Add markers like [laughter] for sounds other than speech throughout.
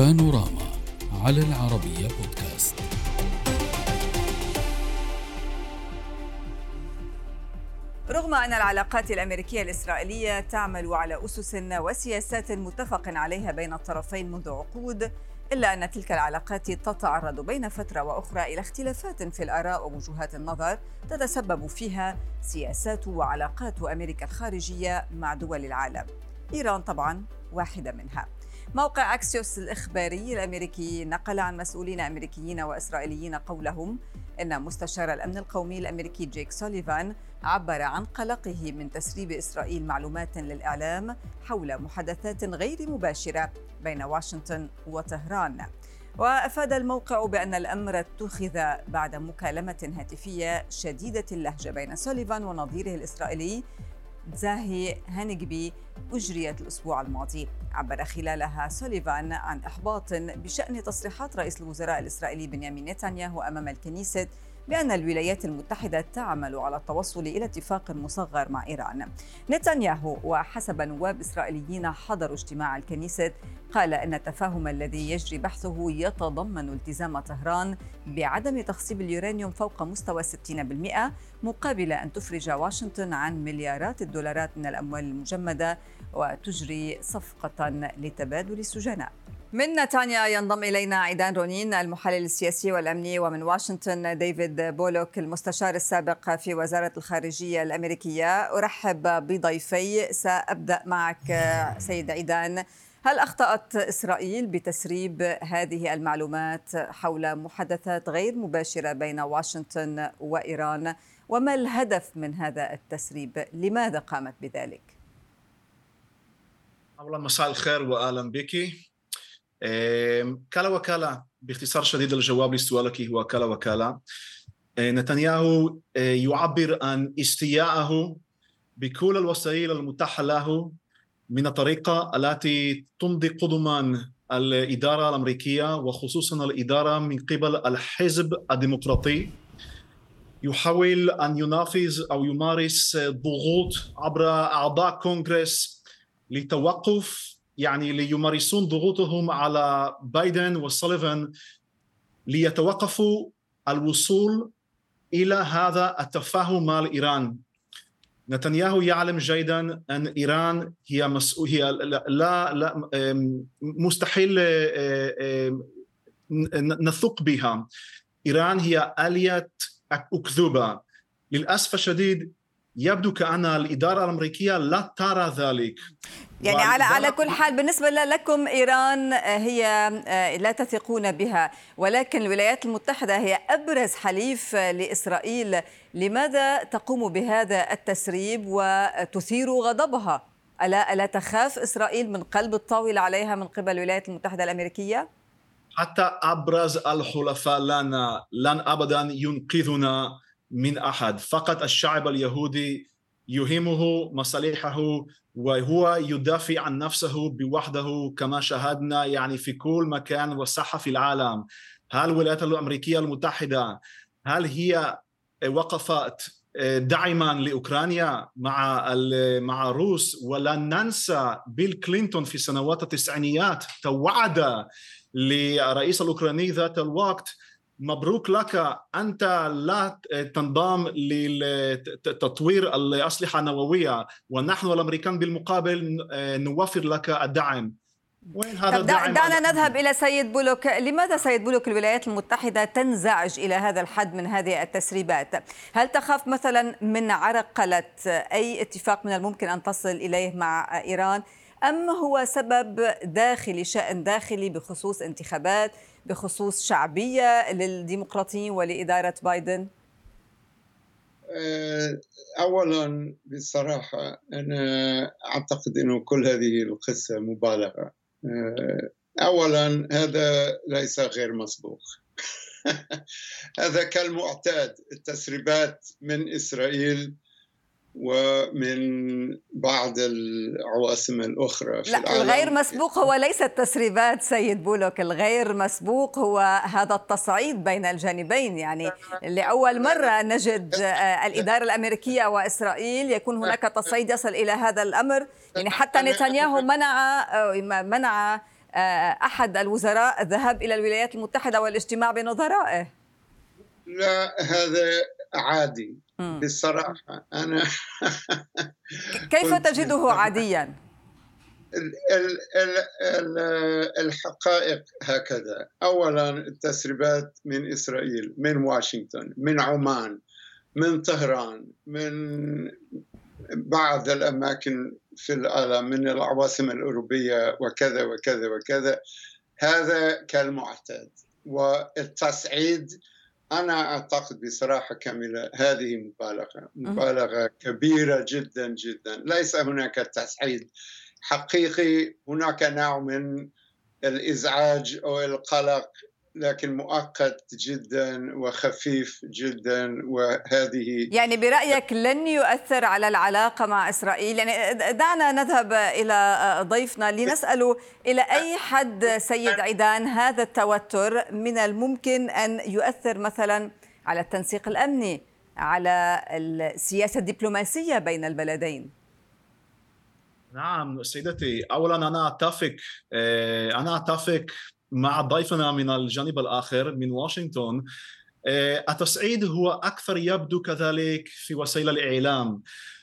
بانوراما على العربية بودكاست. رغم أن العلاقات الأمريكية الإسرائيلية تعمل على أسس وسياسات متفق عليها بين الطرفين منذ عقود إلا أن تلك العلاقات تتعرض بين فترة وأخرى إلى اختلافات في الآراء ووجهات النظر تتسبب فيها سياسات وعلاقات أمريكا الخارجية مع دول العالم. إيران طبعا واحدة منها. موقع أكسيوس الإخباري الأمريكي نقل عن مسؤولين أمريكيين وإسرائيليين قولهم إن مستشار الأمن القومي الأمريكي جيك سوليفان عبر عن قلقه من تسريب إسرائيل معلومات للإعلام حول محادثات غير مباشرة بين واشنطن وطهران. وأفاد الموقع بأن الأمر اتخذ بعد مكالمة هاتفية شديدة اللهجة بين سوليفان ونظيره الإسرائيلي زاهي هانجبي أجريت الأسبوع الماضي. عبر خلالها سوليفان عن إحباط بشأن تصريحات رئيس الوزراء الإسرائيلي بنيامين نتنياهو أمام الكنيسة بأن الولايات المتحدة تعمل على التوصل إلى اتفاق مصغر مع إيران. نتنياهو وحسب نواب إسرائيليين حضروا اجتماع الكنيسة قال أن التفاهم الذي يجري بحثه يتضمن التزام طهران بعدم تخصيب اليورانيوم فوق مستوى 60% مقابل أن تفرج واشنطن عن مليارات الدولارات من الأموال المجمدة وتجري صفقة لتبادل السجناء. من نتانيا ينضم إلينا عيدان رونين المحلل السياسي والأمني ومن واشنطن ديفيد بولوك المستشار السابق في وزارة الخارجية الأمريكية. أرحب بضيفي سأبدأ معك سيد عيدان هل أخطأت إسرائيل بتسريب هذه المعلومات حول محادثات غير مباشرة بين واشنطن وإيران؟ وما الهدف من هذا التسريب؟ لماذا قامت بذلك؟ أولا مساء الخير وأهلا بك. كلا وكلا باختصار شديد الجواب لسؤالك هو كلا وكلا نتنياهو يعبر عن استياءه بكل الوسائل المتاحة له من الطريقة التي تمضي قدما الإدارة الأمريكية وخصوصا الإدارة من قبل الحزب الديمقراطي يحاول أن ينافذ أو يمارس ضغوط عبر أعضاء كونغرس لتوقف يعني ليمارسون ضغوطهم على بايدن وسوليفان ليتوقفوا الوصول إلى هذا التفاهم مع ايران نتنياهو يعلم جيدا أن إيران هي مسؤول هي لا لا مستحيل نثق بها. إيران هي آلية أكذوبة. للأسف الشديد يبدو كأن الإدارة الأمريكية لا ترى ذلك. يعني على على كل حال بالنسبة لكم إيران هي لا تثقون بها ولكن الولايات المتحدة هي أبرز حليف لإسرائيل. لماذا تقوم بهذا التسريب وتثير غضبها؟ ألا ألا تخاف إسرائيل من قلب الطاولة عليها من قبل الولايات المتحدة الأمريكية؟ حتى أبرز الحلفاء لنا لن أبدا ينقذنا من أحد. فقط الشعب اليهودي يهمه مصالحه وهو يدافع عن نفسه بوحده كما شاهدنا يعني في كل مكان وساحه في العالم. هل الولايات الأمريكية المتحدة هل هي وقفت دعما لأوكرانيا مع مع روس؟ ولا ننسى بيل كلينتون في سنوات التسعينيات توعد لرئيس الأوكراني ذات الوقت مبروك لك. أنت لا تنضم لتطوير الأسلحة النووية ونحن الأمريكان بالمقابل نوفر لك الدعم. وين هذا طب الدعم؟ دعنا نذهب إلى سيد بولوك. لماذا سيد بولوك الولايات المتحدة تنزعج إلى هذا الحد من هذه التسريبات؟ هل تخاف مثلا من عرقلة أي اتفاق من الممكن أن تصل إليه مع إيران؟ أم هو سبب داخلي شأن داخلي بخصوص انتخابات؟ بخصوص شعبية للديمقراطيين ولإدارة بايدن؟ اولا بصراحة أنا أعتقد إنه كل هذه القصة مبالغة اولا هذا ليس غير مسبوق [laughs] هذا كالمعتاد التسريبات من إسرائيل ومن بعض العواصم الأخرى في لا العالم. الغير مسبوق هو ليس التسريبات سيد بولوك الغير مسبوق هو هذا التصعيد بين الجانبين. يعني لأول مرة نجد الإدارة الأمريكية وإسرائيل يكون هناك تصعيد يصل إلى هذا الأمر. يعني حتى نتنياهو منع منع أحد الوزراء الذهاب إلى الولايات المتحدة والاجتماع بنظرائه. لا هذا عادي. بصراحة أنا [laughs] كيف تجده عاديا؟ الحقائق هكذا. اولا التسريبات من إسرائيل من واشنطن من عمان من طهران من بعض الأماكن في العالم من العواصم الأوروبية وكذا وكذا وكذا. هذا كالمعتاد. والتصعيد أنا أعتقد بصراحة كاملة هذه مبالغة مبالغة كبيرة جدا جدا. ليس هناك تصعيد حقيقي هناك نوع من الإزعاج أو القلق لكن مؤقت جدا وخفيف جدا وهذه يعني برأيك لن يؤثر على العلاقة مع إسرائيل؟ يعني دعنا نذهب إلى ضيفنا لنساله إلى أي حد سيد عيدان هذا التوتر من الممكن أن يؤثر مثلا على التنسيق الأمني على السياسة الدبلوماسية بين البلدين؟ نعم سيدتي. اولا أنا أتفق آه، أنا أتفق مع ضيفنا من الجانب الآخر من واشنطن. آه، التصعيد هو أكثر يبدو كذلك في وسائل الإعلام.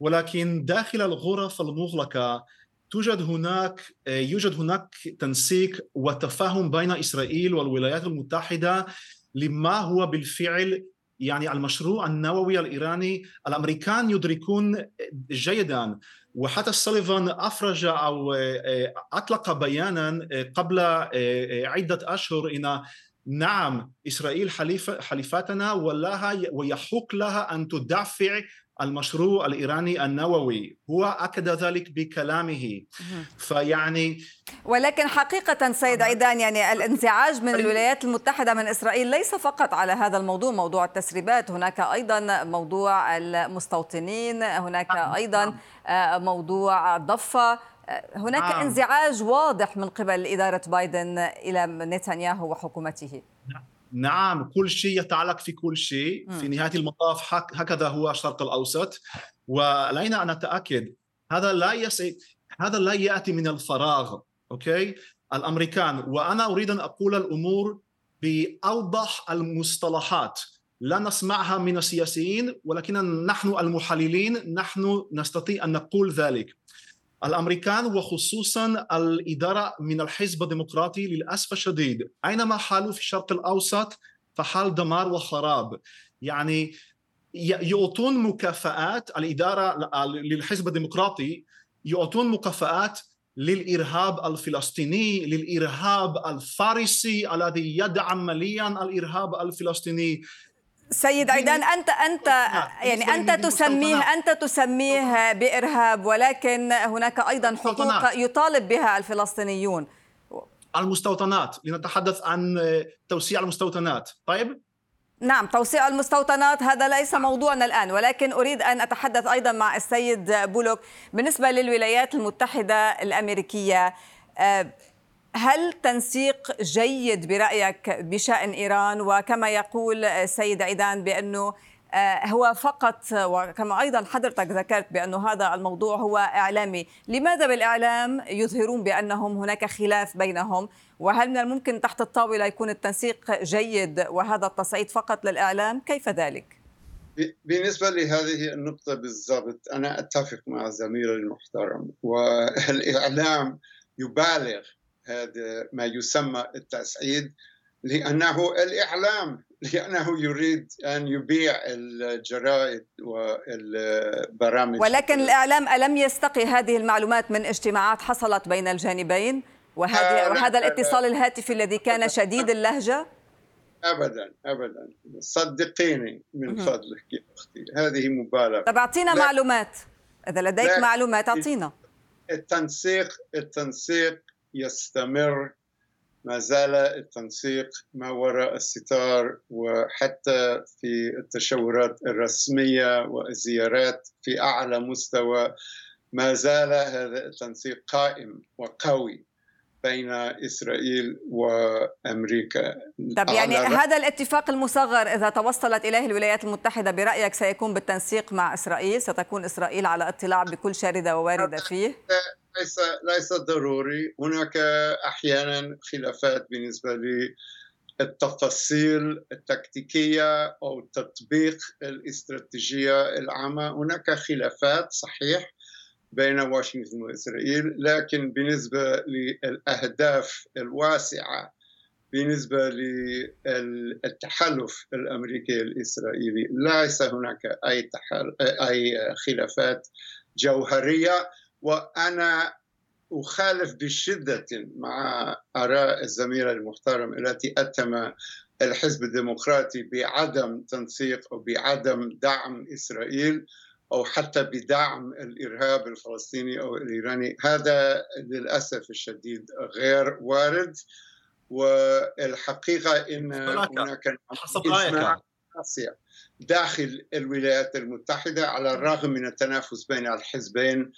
ولكن داخل الغرف المغلقة توجد هناك آه، يوجد هناك تنسيق وتفاهم بين إسرائيل والولايات المتحدة لما هو بالفعل يعني المشروع النووي الإيراني الأمريكان يدركون جيدا. وحتى سوليفان أفرج أو آه، أطلق بيانا آه، قبل آه، عدة أشهر إن نعم إسرائيل حليف حليفتنا ولها ويحق لها أن تدافع المشروع الإيراني النووي هو أكد ذلك بكلامه. فيعني ولكن حقيقة سيد عيدان يعني الانزعاج من الولايات المتحدة من إسرائيل ليس فقط على هذا الموضوع موضوع التسريبات هناك أيضا موضوع المستوطنين هناك نعم، أيضا نعم. آه، موضوع الضفة. آه، هناك نعم. انزعاج واضح من قبل إدارة بايدن إلى نتنياهو وحكومته. نعم. كل شيء يتعلق في كل شيء. في نهاية المطاف هكذا هو الشرق الأوسط. وعلينا أن نتأكد هذا لا يس... هذا لا يأتي من الفراغ okay؟ الأمريكان. وأنا أريد أن أقول الأمور بأوضح المصطلحات. لا نسمعها من السياسيين ولكن نحن المحللين نحن نستطيع أن نقول ذلك. الأمريكان وخصوصا الإدارة من الحزب الديمقراطي للأسف الشديد. أينما حلوا في الشرق الأوسط فحال دمار وخراب. يعني يعطون مكافآت الإدارة للحزب الديمقراطي يعطون مكافآت للإرهاب الفلسطيني للإرهاب الفارسي الذي يدعم ماليا الإرهاب الفلسطيني. سيد عيدان انت انت يعني أنت تسميه أنت تسميه بإرهاب ولكن هناك أيضا حقوق يطالب بها الفلسطينيون. المستوطنات لنتحدث عن توسيع المستوطنات. طيب؟ نعم توسيع المستوطنات هذا ليس موضوعنا الآن ولكن أريد أن أتحدث أيضا مع السيد بولوك بالنسبة للولايات المتحدة الأمريكية. آه، هل تنسيق جيد برأيك بشأن إيران وكما يقول السيد عيدان بأنه آه، هو فقط وكما أيضا حضرتك ذكرت بأنه هذا الموضوع هو إعلامي، لماذا بالإعلام يظهرون بأنهم هناك خلاف بينهم؟ وهل من الممكن تحت الطاولة يكون التنسيق جيد وهذا التصعيد فقط للإعلام؟ كيف ذلك؟ بالنسبة لهذه النقطة بالضبط أنا أتفق مع زميلي المحترم والإعلام يبالغ هذا ما يسمى التسعيد لأنه الإعلام لأنه يريد أن يبيع الجرائد والبرامج. ولكن الإعلام ألم يستقي هذه المعلومات من اجتماعات حصلت بين الجانبين؟ وهذه آه وهذا الاتصال الهاتفي الذي كان شديد اللهجة؟ ابدا ابدا. صدقيني من فضلك يا أختي. هذه مبالغة. طب أعطينا معلومات. إذا لديك معلومات أعطينا. التنسيق التنسيق يستمر ما زال التنسيق ما وراء الستار وحتى في التشاورات الرسمية والزيارات في أعلى مستوى ما زال هذا التنسيق قائم وقوي بين إسرائيل وأمريكا. طب يعني هذا الاتفاق المصغر إذا توصلت إليه الولايات المتحدة برأيك سيكون بالتنسيق مع إسرائيل؟ ستكون إسرائيل على اطلاع بكل شاردة وواردة فيه؟ ليس ليس ضروري هناك أحيانا خلافات بالنسبة للتفاصيل التكتيكية أو تطبيق الاستراتيجية العامة هناك خلافات صحيح بين واشنطن وإسرائيل لكن بالنسبة للأهداف الواسعة بالنسبة للتحالف الأمريكي الإسرائيلي ليس هناك أي. أي خلافات جوهرية وأنا أخالف بشدة مع آراء الزميله المحترم التي أتم الحزب الديمقراطي بعدم تنسيق أو بعدم دعم إسرائيل أو حتى بدعم الإرهاب الفلسطيني أو الإيراني. هذا للأسف الشديد غير وارد والحقيقة إن هناك داخل الولايات المتحدة على الرغم من التنافس بين الحزبين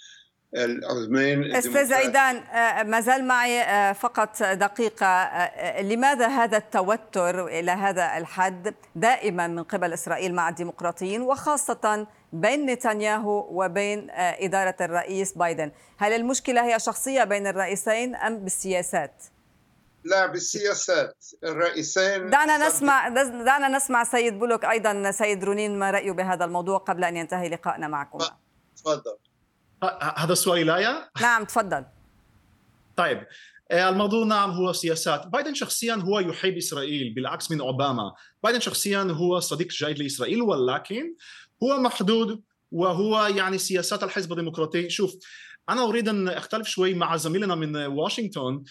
العظمين أستاذ عيدان آه، ما زال معي آه، فقط دقيقة آه، لماذا هذا التوتر إلى هذا الحد دائما من قبل إسرائيل مع الديمقراطيين وخاصة بين نتنياهو وبين إدارة الرئيس بايدن؟ هل المشكلة هي شخصية بين الرئيسين أم بالسياسات؟ لا بالسياسات. الرئيسين دعنا نسمع دعنا نسمع سيد بولوك أيضا سيد رونين ما رايه بهذا الموضوع قبل أن ينتهي لقائنا معكم؟ تفضل. هذا السؤال لا نعم تفضل. طيب آه، الموضوع نعم هو سياسات. بايدن شخصيا هو يحب إسرائيل بالعكس من أوباما. بايدن شخصيا هو صديق جيد لإسرائيل ولكن هو محدود وهو يعني سياسات الحزب الديمقراطي. شوف أنا أريد أن أختلف شوي مع زميلنا من واشنطن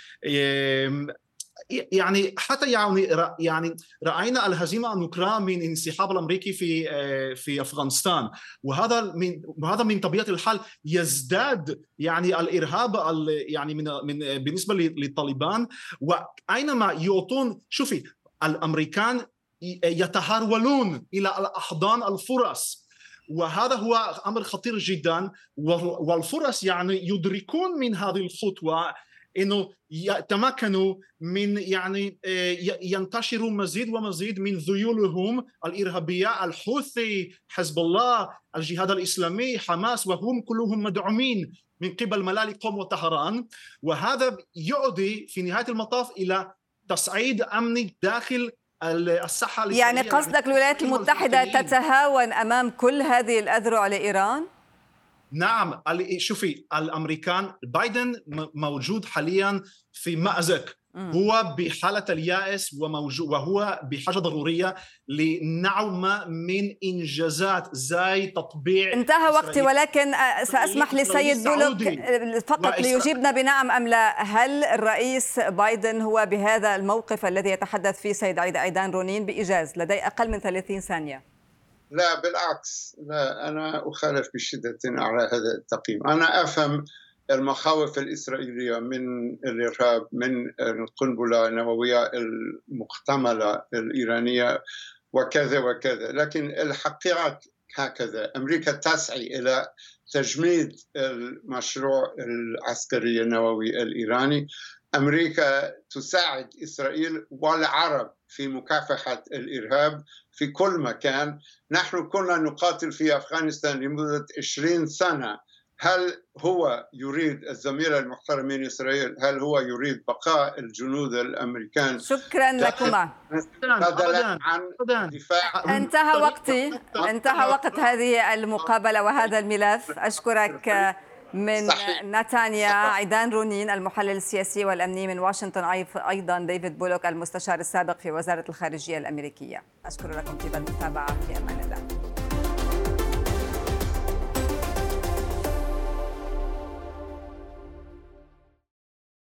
يعني حتى يعني يعني رأينا الهزيمة النكراء من انسحاب الأمريكي في في أفغانستان. وهذا من وهذا من طبيعة الحال يزداد يعني الإرهاب يعني من من بالنسبة للطالبان. وأينما يعطون شوفي الأمريكان يتهرولون إلى الأحضان الفرص. وهذا هو أمر خطير جدا. والفرص يعني يدركون من هذه الخطوة إنه يتمكنوا من يعني آه، ينتشروا مزيد ومزيد من ذيولهم الإرهابية الحوثي حزب الله الجهاد الإسلامي حماس وهم كلهم مدعومين من قبل ملالي قوم وطهران. وهذا يؤدي في نهاية المطاف إلى تصعيد امني داخل الصحة يعني قصدك الولايات المتحدة تتهاون أمام كل هذه الأذرع لإيران؟ نعم شوفي الأمريكان بايدن موجود حاليا في مأزق. هو بحالة اليائس وهو بحاجة ضرورية لنوع من إنجازات زي تطبيع انتهى وقتي ولكن آه، سأسمح لسيد بولوك آه، فقط ليجيبنا بنعم أم لا. هل الرئيس بايدن هو بهذا الموقف الذي يتحدث فيه سيد عيد عيدان رونين بإيجاز لدي أقل من 30 ثانية؟ لا بالعكس. لا أنا أخالف بشدة على هذا التقييم. أنا أفهم المخاوف الإسرائيلية من الإرهاب من القنبلة النووية المحتملة الإيرانية وكذا وكذا. لكن الحقيقة هكذا. أمريكا تسعي إلى تجميد المشروع العسكري النووي الإيراني. أمريكا تساعد إسرائيل والعرب في مكافحة الإرهاب. في كل مكان. نحن كنا نقاتل في أفغانستان لمدة 20 سنة. هل هو يريد الزميل المحترم من إسرائيل؟ هل هو يريد بقاء الجنود الأمريكان؟ شكرا لكما. بدلا عن دفاع انتهى وقتي. انتهى وقت هذه المقابلة وهذا الملف. أشكرك من صحيح. نتانيا صحيح. عيدان رونين المحلل السياسي والأمني من واشنطن أيضا ديفيد بولوك المستشار السابق في وزارة الخارجية الأمريكية أشكر لكم طيب المتابعة في أمان الله